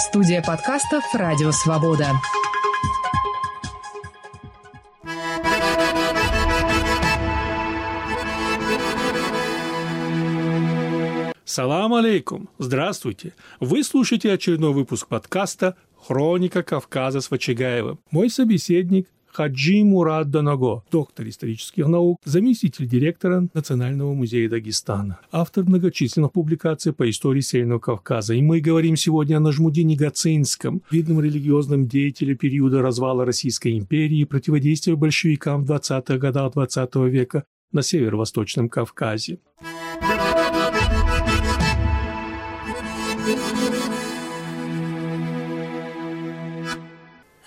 Студия подкастов «Радио Свобода». Салам алейкум! Здравствуйте! Вы слушаете очередной выпуск подкаста «Хроника Кавказа» с Вачигаевым. Мой собеседник Хаджи Мурад Данаго, доктор исторических наук, заместитель директора Национального музея Дагестана, автор многочисленных публикаций по истории Северного Кавказа. И мы говорим сегодня о Нажмудине Гацинском, видном религиозном деятеле периода развала Российской империи и противодействия большевикам в 20-х годах 20 века на северо-восточном Кавказе.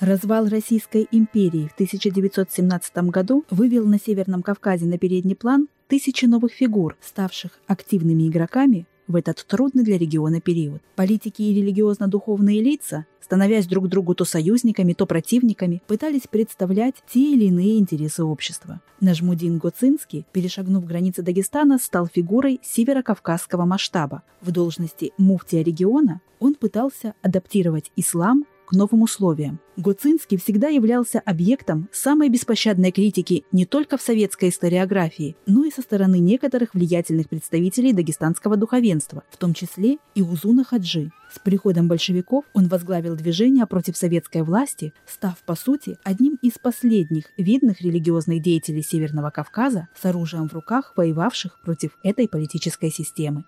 Развал Российской империи в 1917 году вывел на Северном Кавказе на передний план тысячи новых фигур, ставших активными игроками в этот трудный для региона период. Политики и религиозно-духовные лица, становясь друг другу то союзниками, то противниками, пытались представлять те или иные интересы общества. Нажмудин Гоцинский, перешагнув границы Дагестана, стал фигурой северокавказского масштаба. В должности муфтия региона он пытался адаптировать ислам к новым условиям. Гуцинский всегда являлся объектом самой беспощадной критики не только в советской историографии, но и со стороны некоторых влиятельных представителей дагестанского духовенства, в том числе и Узуна Хаджи. С приходом большевиков он возглавил движение против советской власти, став, по сути, одним из последних видных религиозных деятелей Северного Кавказа с оружием в руках, воевавших против этой политической системы.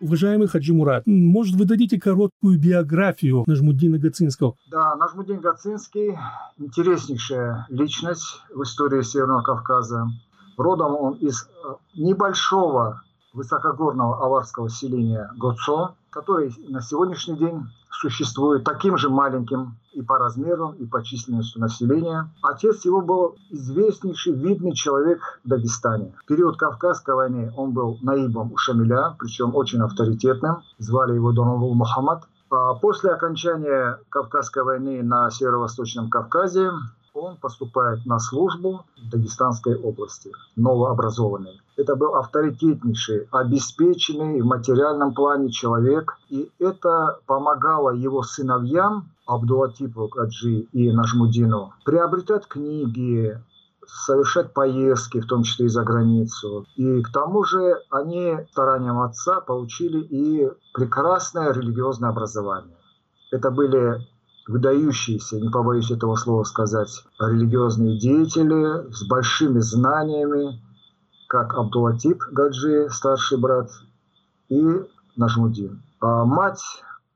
Уважаемый Хаджи Мурат, может, вы дадите короткую биографию Нажмуддина Гацинского? Да, Нажмуддин Гацинский – интереснейшая личность в истории Северного Кавказа. Родом он из э, небольшого высокогорного аварского селения Гоцо, который на сегодняшний день существует таким же маленьким и по размеру, и по численности населения. Отец его был известнейший, видный человек в Дагестане. В период Кавказской войны он был наибом у Шамиля, причем очень авторитетным. Звали его Доновул Мухаммад. А после окончания Кавказской войны на Северо-Восточном Кавказе он поступает на службу в Дагестанской области, новообразованный. Это был авторитетнейший, обеспеченный в материальном плане человек, и это помогало его сыновьям, Абдулатипу Каджи и Нажмудину, приобретать книги, совершать поездки, в том числе и за границу. И к тому же они старанием отца получили и прекрасное религиозное образование. Это были выдающиеся, не побоюсь этого слова сказать, религиозные деятели с большими знаниями, как Абдулатип Гаджи, старший брат, и Нажмудин. А мать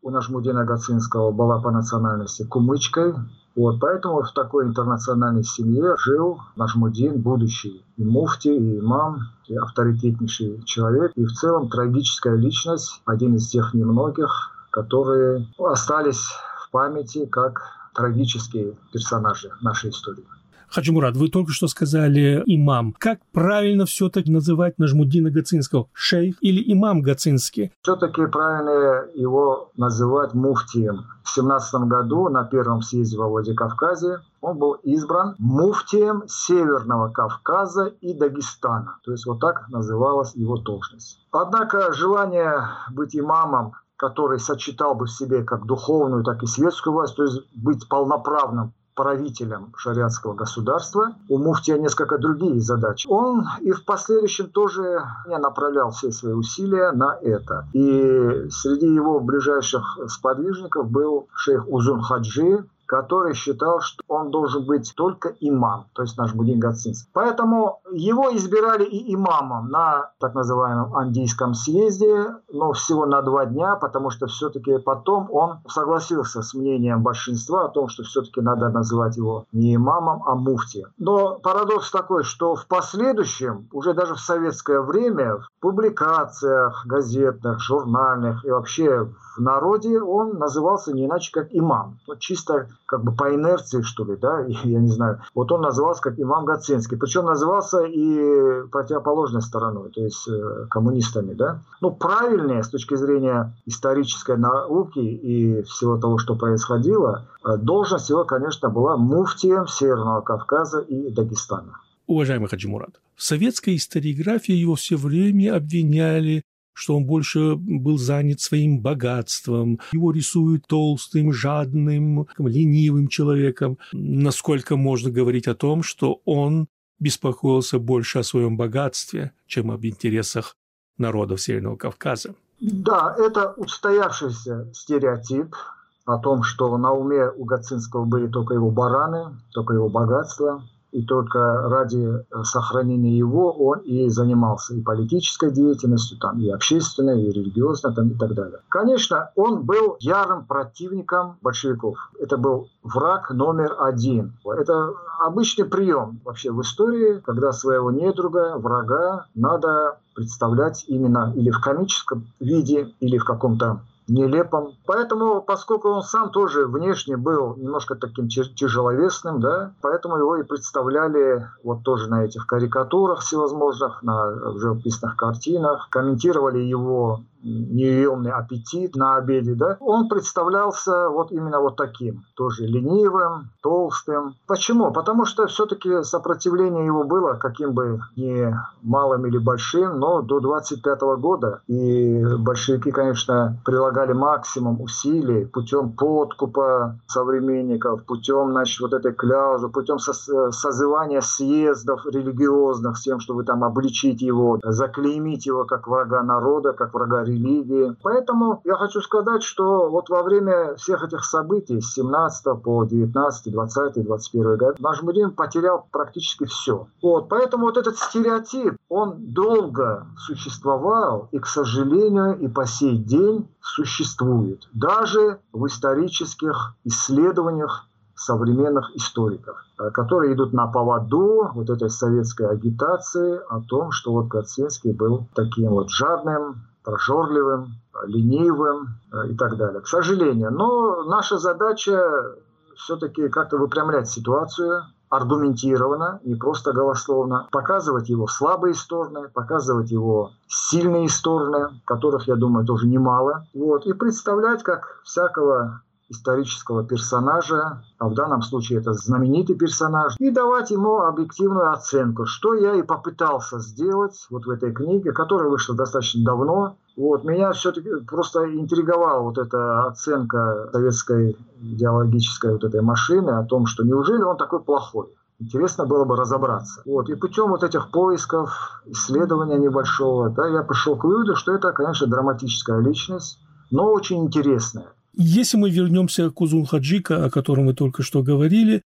у Нажмудина Гацинского была по национальности кумычкой, вот, поэтому в такой интернациональной семье жил Нажмудин, будущий и муфти, и имам, и авторитетнейший человек, и в целом трагическая личность, один из тех немногих, которые остались памяти как трагические персонажи нашей истории. Хаджимурат, вы только что сказали имам. Как правильно все-таки называть Нажмудина Гацинского? Шейх или имам Гацинский? Все-таки правильно его называть муфтием. В 17 году на первом съезде во Владикавказе он был избран муфтием Северного Кавказа и Дагестана. То есть вот так называлась его должность. Однако желание быть имамом который сочетал бы в себе как духовную, так и светскую власть, то есть быть полноправным правителем шариатского государства. У муфтия несколько другие задачи. Он и в последующем тоже не направлял все свои усилия на это. И среди его ближайших сподвижников был шейх Узун Хаджи, который считал, что он должен быть только имам, то есть наш Будин Гацинский. Поэтому его избирали и имамом на так называемом Андийском съезде, но всего на два дня, потому что все-таки потом он согласился с мнением большинства о том, что все-таки надо называть его не имамом, а муфти. Но парадокс такой, что в последующем, уже даже в советское время, в публикациях газетных, журнальных и вообще в народе он назывался не иначе как имам. Вот чисто как бы по инерции, что ли, да, я не знаю. Вот он назывался как имам Гацинский. Причем назывался и противоположной стороной, то есть э, коммунистами, да. Ну, правильнее с точки зрения исторической науки и всего того, что происходило, э, должность его, конечно, была муфтием Северного Кавказа и Дагестана. уважаемый Хаджи Мурат, в советской историографии его все время обвиняли что он больше был занят своим богатством. Его рисуют толстым, жадным, ленивым человеком. Насколько можно говорить о том, что он беспокоился больше о своем богатстве, чем об интересах народов Северного Кавказа? Да, это устоявшийся стереотип о том, что на уме у Гацинского были только его бараны, только его богатство, и только ради э, сохранения его он и занимался и политической деятельностью, там, и общественной, и религиозной, там, и так далее. Конечно, он был ярым противником большевиков. Это был враг номер один. Это обычный прием вообще в истории, когда своего недруга, врага надо представлять именно или в комическом виде, или в каком-то нелепым. Поэтому, поскольку он сам тоже внешне был немножко таким тяжеловесным, да, поэтому его и представляли вот тоже на этих карикатурах всевозможных, на живописных картинах, комментировали его неемный аппетит на обеде, да, он представлялся вот именно вот таким, тоже ленивым, толстым. Почему? Потому что все-таки сопротивление его было, каким бы ни малым или большим, но до 25 года. И большевики, конечно, прилагали максимум усилий путем подкупа современников, путем, значит, вот этой кляузы, путем созывания съездов религиозных с тем, чтобы там обличить его, заклеймить его как врага народа, как врага религии. Поэтому я хочу сказать, что вот во время всех этих событий с 17 по 19, 20, 21 год наш Мудин потерял практически все. Вот, поэтому вот этот стереотип, он долго существовал и, к сожалению, и по сей день существует. Даже в исторических исследованиях современных историков, э, которые идут на поводу вот этой советской агитации о том, что вот Гацинский был таким вот жадным, прожорливым, ленивым э, и так далее. К сожалению. Но наша задача все-таки как-то выпрямлять ситуацию, аргументированно, не просто голословно, показывать его слабые стороны, показывать его сильные стороны, которых, я думаю, тоже немало, вот, и представлять как всякого исторического персонажа, а в данном случае это знаменитый персонаж, и давать ему объективную оценку, что я и попытался сделать вот в этой книге, которая вышла достаточно давно. Вот, меня все-таки просто интриговала вот эта оценка советской идеологической вот этой машины о том, что неужели он такой плохой. Интересно было бы разобраться. Вот. И путем вот этих поисков, исследования небольшого, да, я пришел к выводу, что это, конечно, драматическая личность, но очень интересная. Если мы вернемся к Узун Хаджика, о котором мы только что говорили,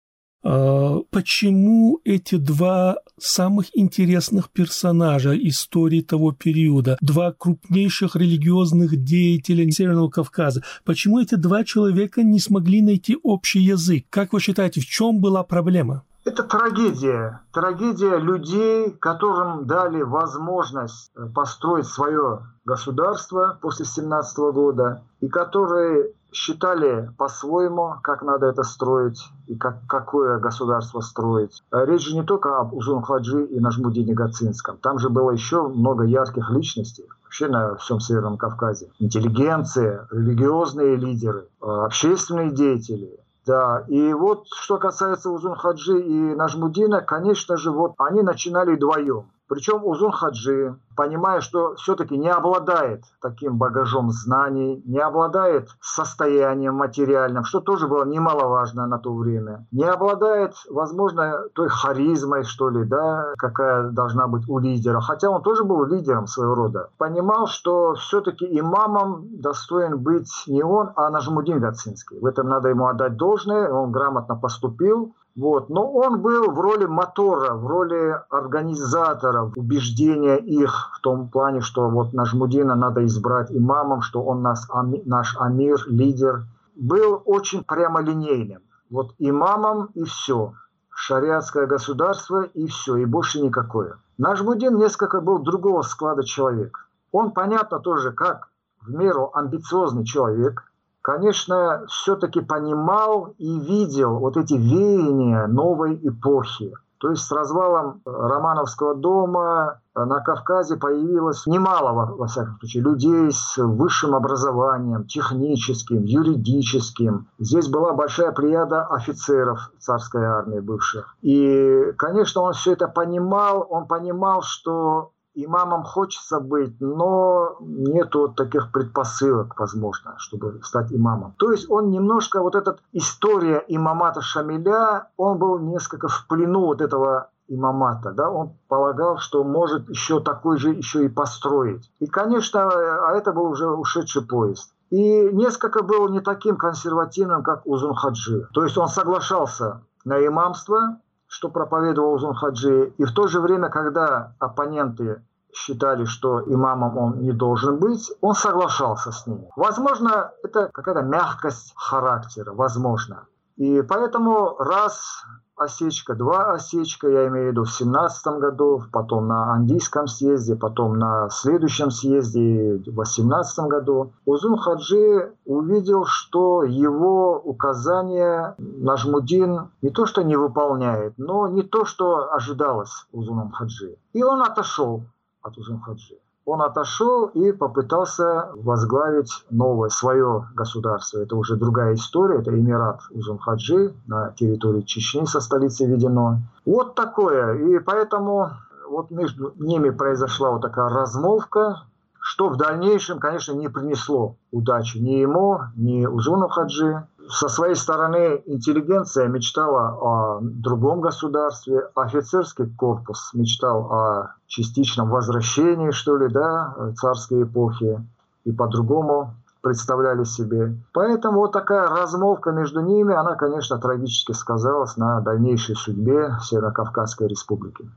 а, почему эти два самых интересных персонажа истории того периода, два крупнейших религиозных деятеля Северного Кавказа, почему эти два человека не смогли найти общий язык? Как вы считаете, в чем была проблема? Это трагедия. Трагедия людей, которым дали возможность э, построить свое государство после 17 года, и которые считали по-своему, как надо это строить и как, какое государство строить. А речь же не только об Узун Хаджи и Нажмудине Гацинском. Там же было еще много ярких личностей вообще на всем Северном Кавказе. Интеллигенция, религиозные лидеры, а, общественные деятели, да, и вот что касается Узун Хаджи и Нажмудина, конечно же, вот они начинали вдвоем. Причем Узун Хаджи, понимая, что все-таки не обладает таким багажом знаний, не обладает состоянием материальным, что тоже было немаловажно на то время, не обладает, возможно, той харизмой, что ли, да, какая должна быть у лидера, хотя он тоже был лидером своего рода, понимал, что все-таки имамом достоин быть не он, а Нажмудин Гацинский. В этом надо ему отдать должное, он грамотно поступил, вот. Но он был в роли мотора, в роли организатора, убеждения их в том плане, что вот Нажмудина надо избрать имамом, что он нас, наш амир, лидер. Был очень прямолинейным. Вот имамом и все. Шариатское государство и все, и больше никакое. Нажмудин несколько был другого склада человек. Он, понятно, тоже как в меру амбициозный человек – конечно, все-таки понимал и видел вот эти веяния новой эпохи. То есть с развалом Романовского дома на Кавказе появилось немало, во всяком случае, людей с высшим образованием, техническим, юридическим. Здесь была большая плеяда офицеров царской армии бывших. И, конечно, он все это понимал. Он понимал, что имамом хочется быть, но нет вот таких предпосылок, возможно, чтобы стать имамом. То есть он немножко, вот эта история имамата Шамиля, он был несколько в плену вот этого имамата, да, он полагал, что может еще такой же еще и построить. И, конечно, а это был уже ушедший поезд. И несколько был не таким консервативным, как Узун Хаджи. То есть он соглашался на имамство, что проповедовал Узун Хаджи. И в то же время, когда оппоненты считали, что имамом он не должен быть, он соглашался с ними. Возможно, это какая-то мягкость характера, возможно. И поэтому раз осечка, два осечка, я имею в виду в 17 году, потом на Андийском съезде, потом на следующем съезде в 18 году, Узун Хаджи увидел, что его указания Нажмудин не то что не выполняет, но не то, что ожидалось Узуном Хаджи. И он отошел от Узун Хаджи он отошел и попытался возглавить новое свое государство. Это уже другая история, это Эмират Узунхаджи на территории Чечни со столицей Ведено. Вот такое. И поэтому вот между ними произошла вот такая размолвка, что в дальнейшем, конечно, не принесло удачи ни ему, ни Узуну Хаджи со своей стороны интеллигенция мечтала о другом государстве, офицерский корпус мечтал о частичном возвращении, что ли, да, царской эпохи, и по-другому представляли себе. Поэтому вот такая размолвка между ними, она, конечно, трагически сказалась на дальнейшей судьбе Северо-Кавказской республики.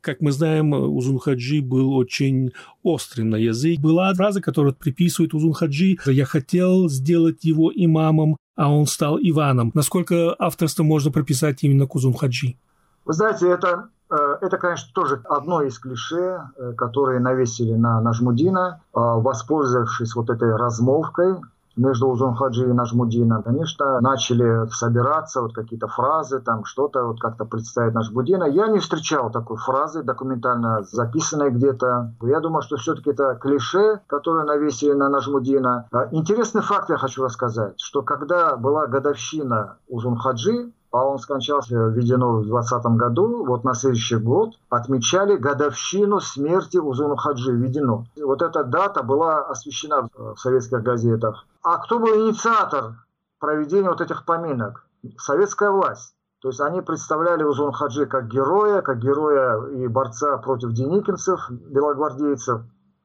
Как мы знаем, Узунхаджи был очень острым на язык. Была фраза, которую приписывает Узунхаджи «Я хотел сделать его имамом, а он стал Иваном». Насколько авторство можно прописать именно к Узунхаджи? Вы знаете, это э, это, конечно, тоже одно из клише, э, которые навесили на Нажмудина, э, воспользовавшись вот этой размолвкой между Узунхаджи и Нажмудином, конечно, начали собираться вот какие-то фразы, там что-то вот как-то представить Нажмудина. Я не встречал такой фразы, документально записанной где-то. Я думаю, что все-таки это клише, которое навесили на Нажмудина. А, интересный факт я хочу рассказать, что когда была годовщина Узунхаджи, а он скончался введено в 20 году, вот на следующий год отмечали годовщину смерти Узуну Хаджи введено. Вот эта дата была освещена в советских газетах. А кто был инициатор проведения вот этих поминок? Советская власть. То есть они представляли Узун Хаджи как героя, как героя и борца против деникинцев, белогвардейцев.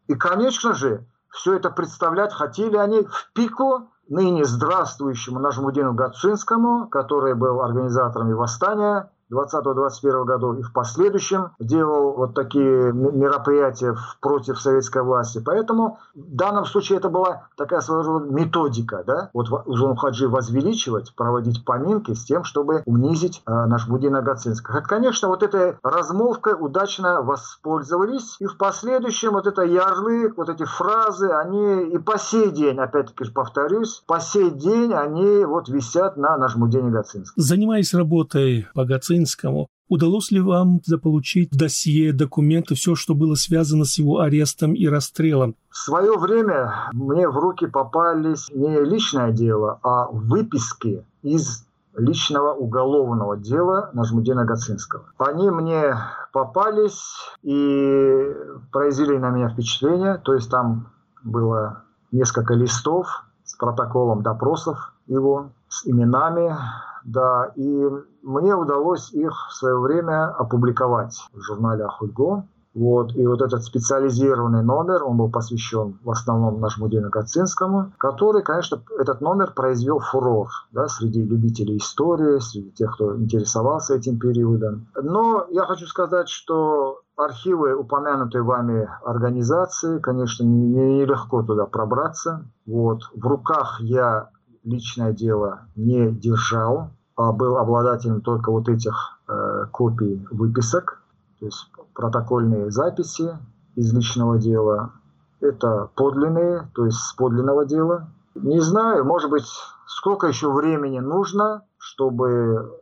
И, конечно же, все это представлять хотели они в пику ныне здравствующему Нажмудину Гацинскому, который был организатором восстания 20-21 году и в последующем делал вот такие мероприятия против советской власти. Поэтому в данном случае это была такая своего рода методика, да, вот Узун Хаджи возвеличивать, проводить поминки с тем, чтобы унизить э, наш Будина Гацинского. Конечно, вот этой размолвкой удачно воспользовались, и в последующем вот это ярлык, вот эти фразы, они и по сей день, опять-таки повторюсь, по сей день они вот висят на Нажмудине Гацинском. Занимаясь работой по Гацинскому, Минскому. Удалось ли вам заполучить досье, документы, все, что было связано с его арестом и расстрелом? В свое время мне в руки попались не личное дело, а выписки из личного уголовного дела Нажмудина Гацинского. Они мне попались и произвели на меня впечатление. То есть там было несколько листов с протоколом допросов его, с именами, да, и мне удалось их в свое время опубликовать в журнале «Ахульго». Вот, и вот этот специализированный номер, он был посвящен в основном нашему Дину Кацинскому, который, конечно, этот номер произвел фурор да, среди любителей истории, среди тех, кто интересовался этим периодом. Но я хочу сказать, что архивы упомянутой вами организации, конечно, нелегко не туда пробраться. Вот. В руках я личное дело не держал, а был обладателем только вот этих э, копий выписок, то есть протокольные записи из личного дела. Это подлинные, то есть с подлинного дела. Не знаю, может быть, сколько еще времени нужно, чтобы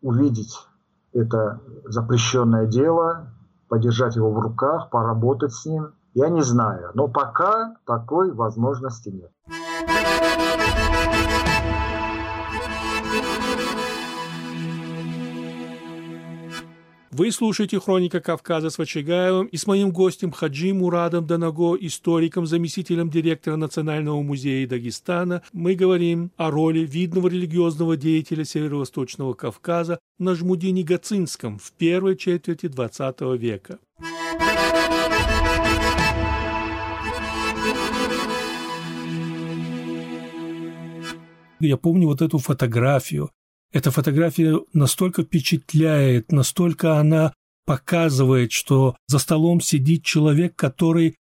увидеть это запрещенное дело, подержать его в руках, поработать с ним. Я не знаю, но пока такой возможности нет. Вы слушаете «Хроника Кавказа» с Вачигаевым и с моим гостем Хаджи Мурадом Данаго, историком, заместителем директора Национального музея Дагестана. Мы говорим о роли видного религиозного деятеля Северо-Восточного Кавказа Нажмудине Гацинском в первой четверти XX века. Я помню вот эту фотографию эта фотография настолько впечатляет, настолько она показывает, что за столом сидит человек, который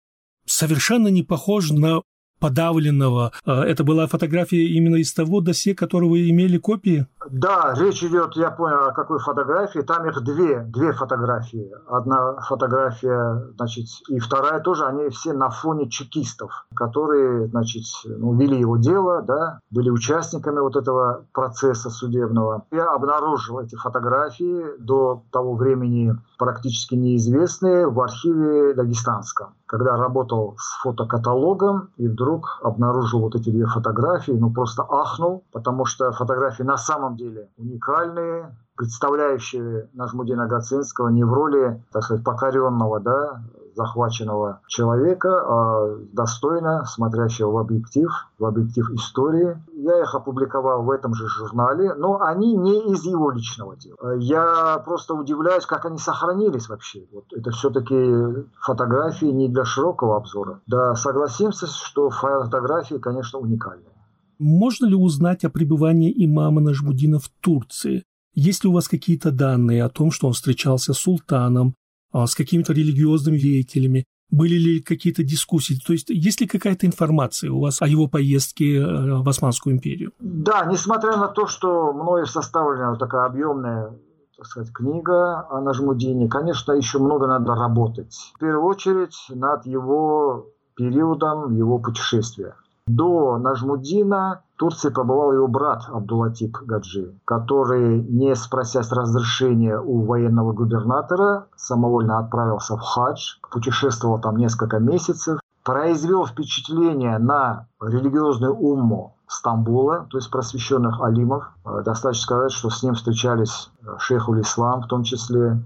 совершенно не похож на подавленного. А, это была фотография именно из того досье, которого имели копии? Да, речь идет, я понял, о какой фотографии. Там их две, две фотографии. Одна фотография, значит, и вторая тоже, они все на фоне чекистов, которые, значит, ну, вели его дело, да, были участниками вот этого процесса судебного. Я обнаружил эти фотографии до того времени практически неизвестные в архиве Дагестанском когда работал с фотокаталогом и вдруг обнаружил вот эти две фотографии, ну просто ахнул, потому что фотографии на самом деле уникальные, представляющие Нажмудина Гацинского не в роли, так сказать, покоренного, да, захваченного человека, а достойно смотрящего в объектив, в объектив истории. Я их опубликовал в этом же журнале, но они не из его личного дела. Я просто удивляюсь, как они сохранились вообще. Вот это все-таки фотографии не для широкого обзора. Да, согласимся, что фотографии, конечно, уникальные. Можно ли узнать о пребывании имама Нажмудина в Турции? Есть ли у вас какие-то данные о том, что он встречался с султаном, а, с какими-то религиозными деятелями? Были ли какие-то дискуссии? То есть есть ли какая-то информация у вас о его поездке э, в Османскую империю? Да, несмотря на то, что мною составлена такая объемная так сказать, книга о Нажмудине, конечно, еще много надо работать. В первую очередь над его периодом его путешествия. До Нажмудина в Турции побывал его брат Абдулатип Гаджи, который, не спросясь разрешения у военного губернатора, самовольно отправился в хадж, путешествовал там несколько месяцев, произвел впечатление на религиозную умму Стамбула, то есть просвещенных алимов. Э, достаточно сказать, что с ним встречались э, шейхуль ислам в том числе,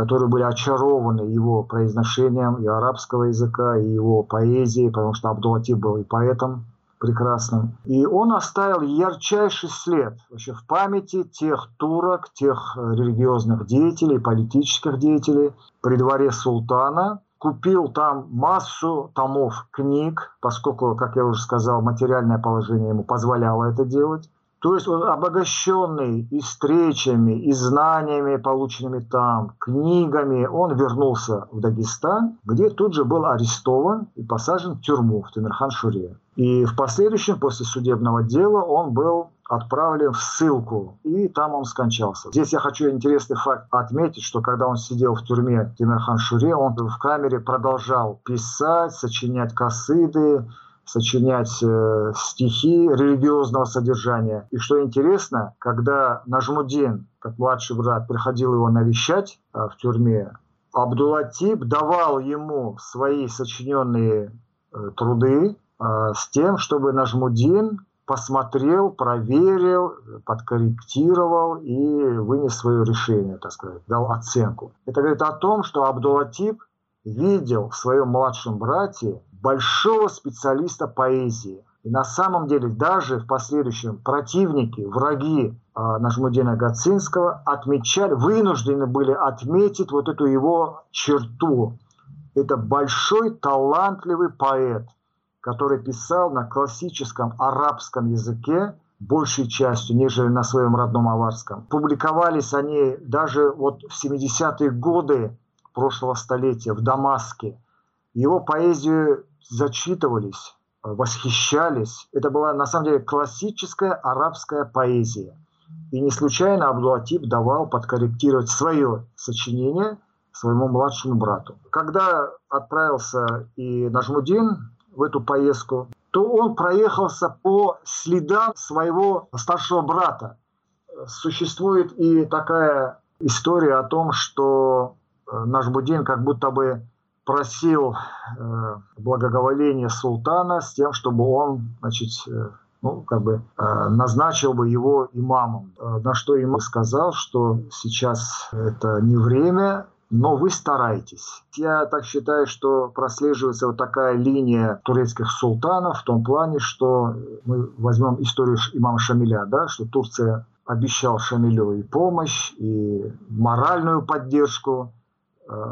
которые были очарованы его произношением и арабского языка, и его поэзией, потому что Абдулатиб был и поэтом прекрасным. И он оставил ярчайший след вообще в памяти тех турок, тех религиозных деятелей, политических деятелей при дворе султана, купил там массу томов книг, поскольку, как я уже сказал, материальное положение ему позволяло это делать. То есть он обогащенный и встречами, и знаниями, полученными там, книгами, он вернулся в Дагестан, где тут же был арестован и посажен в тюрьму в Тимирхан-Шуре. И в последующем, после судебного дела, он был отправлен в ссылку, и там он скончался. Здесь я хочу интересный факт отметить, что когда он сидел в тюрьме Тимирхан-Шуре, он в камере продолжал писать, сочинять косыды, сочинять э, стихи религиозного содержания. И что интересно, когда Нажмудин, как младший брат, приходил его навещать э, в тюрьме, Абдулатиб давал ему свои сочиненные э, труды э, с тем, чтобы Нажмудин посмотрел, проверил, подкорректировал и вынес свое решение, так сказать, дал оценку. Это говорит о том, что Абдулатиб видел в своем младшем брате большого специалиста поэзии. И на самом деле даже в последующем противники, враги э, Нажмудина Гацинского отмечали, вынуждены были отметить вот эту его черту. Это большой талантливый поэт, который писал на классическом арабском языке, большей частью, нежели на своем родном аварском. Публиковались они даже вот в 70-е годы прошлого столетия в Дамаске. Его поэзию зачитывались, восхищались. Это была на самом деле классическая арабская поэзия. И не случайно Абдулатиб давал подкорректировать свое сочинение своему младшему брату. Когда отправился и Нажмудин в эту поездку, то он проехался по следам своего старшего брата. Существует и такая история о том, что э, Нажмудин как будто бы просил э, благоговоления султана с тем, чтобы он, значит, э, ну, как бы э, назначил бы его имамом. Э, на что имам сказал, что сейчас это не время, но вы стараетесь. Я так считаю, что прослеживается вот такая линия турецких султанов в том плане, что мы возьмем историю имама Шамиля, да, что Турция обещал Шамилю и помощь, и моральную поддержку,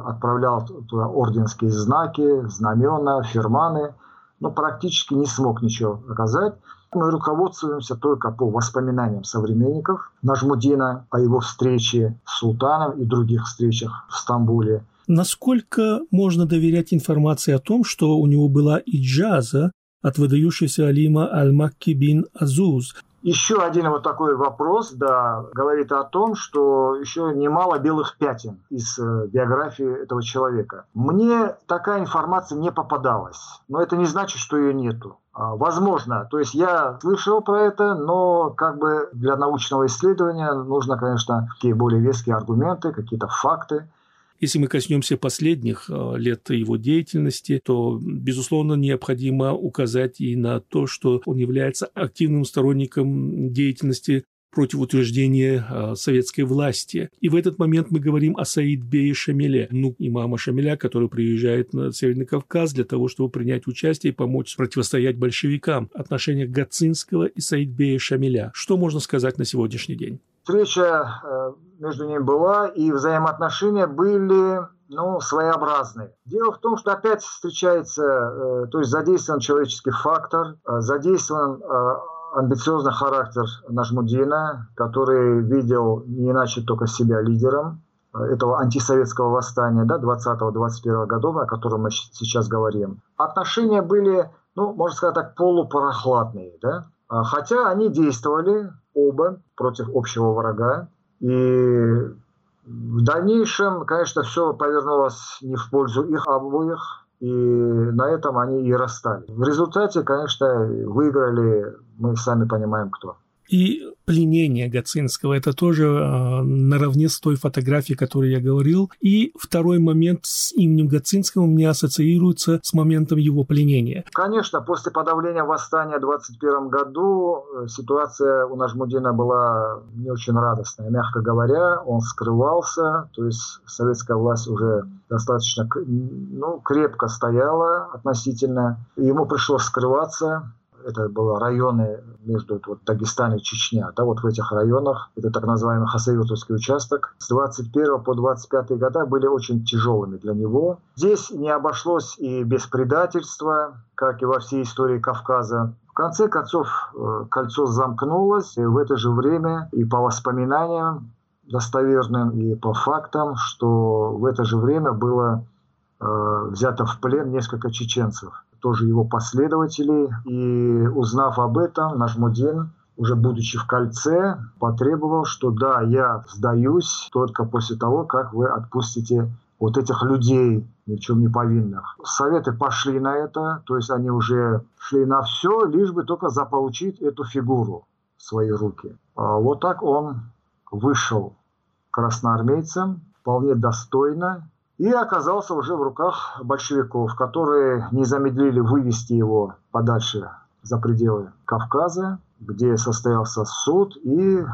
отправлял туда орденские знаки, знамена, фирманы, но практически не смог ничего оказать. Мы руководствуемся только по воспоминаниям современников Нажмудина о его встрече с султаном и других встречах в Стамбуле. Насколько можно доверять информации о том, что у него была иджаза от выдающегося Алима Аль-Макки бин Азуз, еще один вот такой вопрос, да, говорит о том, что еще немало белых пятен из э, биографии этого человека. Мне такая информация не попадалась, но это не значит, что ее нету. А, возможно, то есть я слышал про это, но как бы для научного исследования нужно, конечно, такие более веские аргументы, какие-то факты. Если мы коснемся последних э, лет его деятельности, то, безусловно, необходимо указать и на то, что он является активным сторонником деятельности против утверждения э, советской власти. И в этот момент мы говорим о Саид Бее Шамиле, ну, имама Шамиля, который приезжает на Северный Кавказ для того, чтобы принять участие и помочь противостоять большевикам. Отношения Гацинского и Саид Бея Шамиля. Что можно сказать на сегодняшний день? Встреча э, между ними была, и взаимоотношения были ну, своеобразные. Дело в том, что опять встречается, э, то есть задействован человеческий фактор, э, задействован амбициозный характер Нажмудина, который видел не иначе только себя лидером этого антисоветского восстания да, 20-21 годов, о котором мы сейчас говорим. Отношения были, ну, можно сказать так, полупрохладные. Да? Хотя они действовали оба против общего врага. И в дальнейшем, конечно, все повернулось не в пользу их обоих, и на этом они и расстали. В результате, конечно, выиграли, мы сами понимаем, кто. И пленение Гацинского, это тоже э, наравне с той фотографией, о которой я говорил. И второй момент с именем Гацинского меня ассоциируется с моментом его пленения. Конечно, после подавления восстания в 21 году э, ситуация у Нажмудина была не очень радостная. Мягко говоря, он скрывался, то есть советская власть уже достаточно ну, крепко стояла относительно. Ему пришлось скрываться, это были районы между вот, Дагестан и Чечня, да, вот в этих районах, это так называемый Хасавюртовский участок, с 21 по 25 года были очень тяжелыми для него. Здесь не обошлось и без предательства, как и во всей истории Кавказа. В конце концов, э, кольцо замкнулось, и в это же время, и по воспоминаниям достоверным, и по фактам, что в это же время было взято в плен несколько чеченцев тоже его последователей. И узнав об этом, Нажмудин, уже будучи в кольце, потребовал, что да, я сдаюсь только после того, как вы отпустите вот этих людей, ни в чем не повинных. Советы пошли на это, то есть они уже шли на все, лишь бы только заполучить эту фигуру в свои руки. А вот так он вышел красноармейцем, вполне достойно, и оказался уже в руках большевиков, которые не замедлили вывести его подальше за пределы Кавказа, где состоялся суд и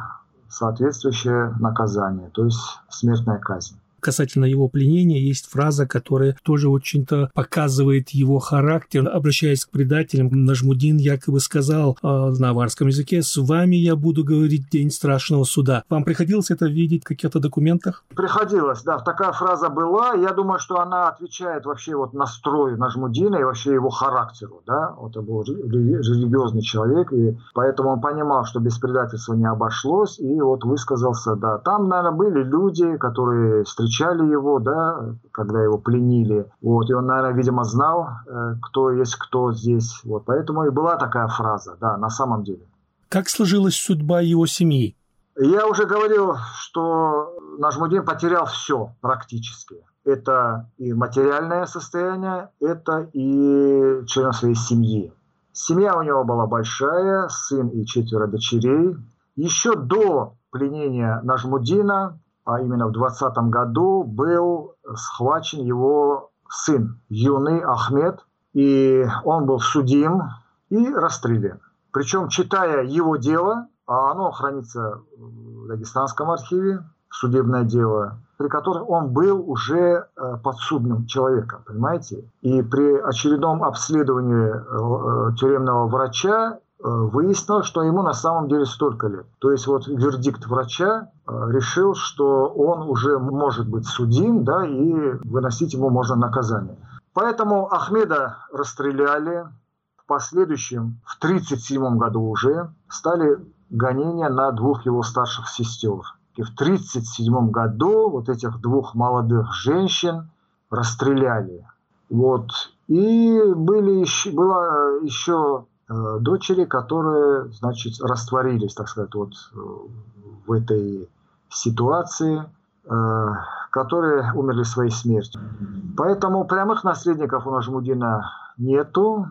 соответствующее наказание, то есть смертная казнь касательно его пленения есть фраза, которая тоже очень-то показывает его характер. Обращаясь к предателям, Нажмудин якобы сказал э, на аварском языке «С вами я буду говорить день страшного суда». Вам приходилось это видеть в каких-то документах? Приходилось, да. Такая фраза была. Я думаю, что она отвечает вообще вот настрою Нажмудина и вообще его характеру. Да? Вот это был религиозный человек, и поэтому он понимал, что без предательства не обошлось, и вот высказался, да. Там, наверное, были люди, которые встречались встречали его, да, когда его пленили. Вот, и он, наверное, видимо, знал, э, кто есть кто здесь. Вот, поэтому и была такая фраза, да, на самом деле. Как сложилась судьба его семьи? Я уже говорил, что Нажмудин потерял все практически. Это и материальное состояние, это и члены своей семьи. Семья у него была большая, сын и четверо дочерей. Еще до пленения Нажмудина а именно в 20 году, был схвачен его сын, юный Ахмед, и он был судим и расстрелян. Причем, читая его дело, а оно хранится в Дагестанском архиве, судебное дело, при котором он был уже э, подсудным человеком, понимаете? И при очередном обследовании э, э, тюремного врача выяснилось, что ему на самом деле столько лет. То есть вот вердикт врача решил, что он уже может быть судим, да, и выносить ему можно наказание. Поэтому Ахмеда расстреляли. В последующем, в 1937 году уже, стали гонения на двух его старших сестер. И в 1937 году вот этих двух молодых женщин расстреляли. Вот. И были еще, была еще э, дочери, которые, значит, растворились, так сказать, вот э, в этой ситуации, э, которые умерли своей смертью. Поэтому прямых наследников у Нажмудина нету.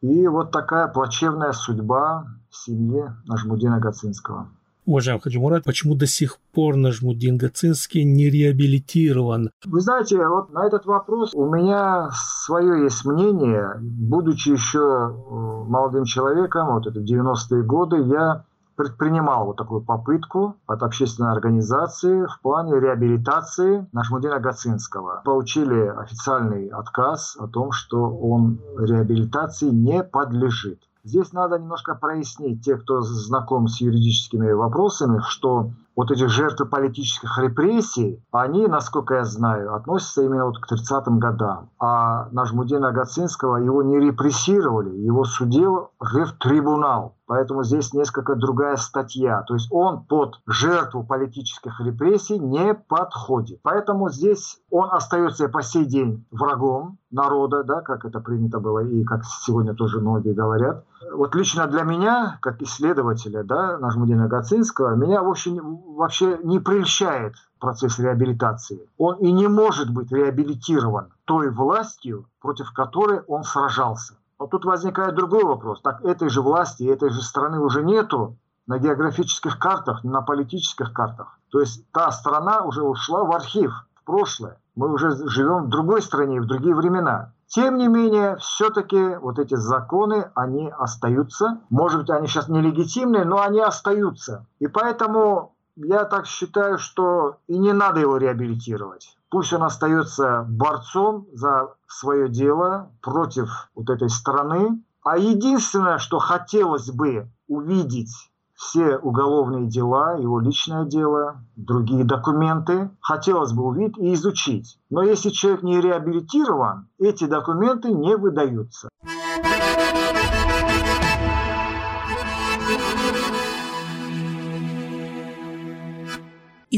И вот такая плачевная судьба семьи Нажмудина Гацинского. Уважаемый Хаджи Мурат, почему до сих пор Нажмудин Гацинский не реабилитирован? Вы знаете, вот на этот вопрос у меня свое есть мнение. Будучи еще э, молодым человеком, вот это 90-е годы, я предпринимал вот такую попытку от общественной организации в плане реабилитации Нажмудина Гацинского. Получили официальный отказ о том, что он реабилитации не подлежит. Здесь надо немножко прояснить, те, кто знаком с юридическими вопросами, что вот эти жертвы политических репрессий, они, насколько я знаю, относятся именно вот к 30-м годам. А Нажмудина Гацинского его не репрессировали, его судил Рев-трибунал. Поэтому здесь несколько другая статья. То есть он под жертву политических репрессий не подходит. Поэтому здесь он остается по сей день врагом народа, да, как это принято было и как сегодня тоже многие говорят. Вот лично для меня, как исследователя да, Нажмудина Гацинского, меня вообще, вообще не прельщает процесс реабилитации. Он и не может быть реабилитирован той властью, против которой он сражался. Но тут возникает другой вопрос. Так этой же власти, этой же страны уже нету на географических картах, на политических картах. То есть та страна уже ушла в архив, в прошлое. Мы уже живем в другой стране, в другие времена. Тем не менее, все-таки вот эти законы, они остаются. Может быть, они сейчас нелегитимные, но они остаются. И поэтому я так считаю, что и не надо его реабилитировать. Пусть он остается борцом за свое дело против вот этой страны. А единственное, что хотелось бы увидеть все уголовные дела, его личное дело, другие документы хотелось бы увидеть и изучить. Но если человек не реабилитирован, эти документы не выдаются.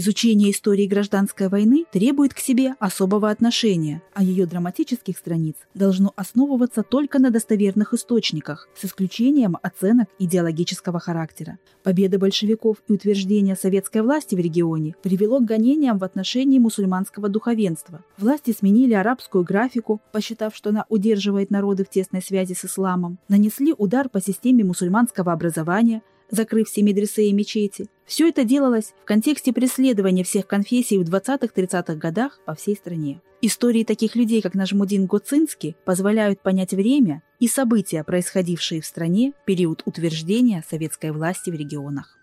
Изучение истории гражданской войны требует к себе особого отношения, а ее драматических страниц должно основываться только на достоверных источниках, с исключением оценок идеологического характера. Победа большевиков и утверждение советской власти в регионе привело к гонениям в отношении мусульманского духовенства. Власти сменили арабскую графику, посчитав, что она удерживает народы в тесной связи с исламом, нанесли удар по системе мусульманского образования – закрыв все медресе и мечети. Все это делалось в контексте преследования всех конфессий в 20-30-х годах по всей стране. Истории таких людей, как Нажмудин Гоцинский, позволяют понять время и события, происходившие в стране период утверждения советской власти в регионах.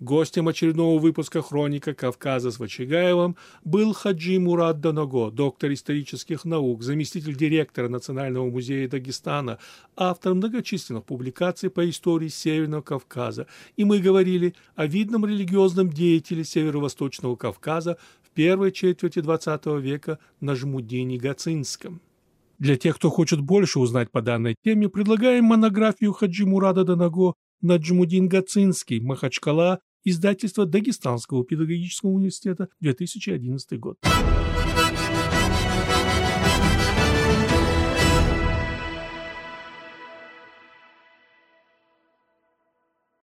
Гостем очередного выпуска «Хроника Кавказа» с Вачигаевым был Хаджи Мурат Даного, доктор исторических наук, заместитель директора Национального музея Дагестана, автор многочисленных публикаций по истории Северного Кавказа. И мы говорили о видном религиозном деятеле Северо-Восточного Кавказа в первой четверти XX века Нажмудине Гацинском. Для тех, кто хочет больше узнать по данной теме, предлагаем монографию Хаджи Мурада Данаго Наджмудин Гацинский, Махачкала, Издательство Дагестанского педагогического университета, 2011 год.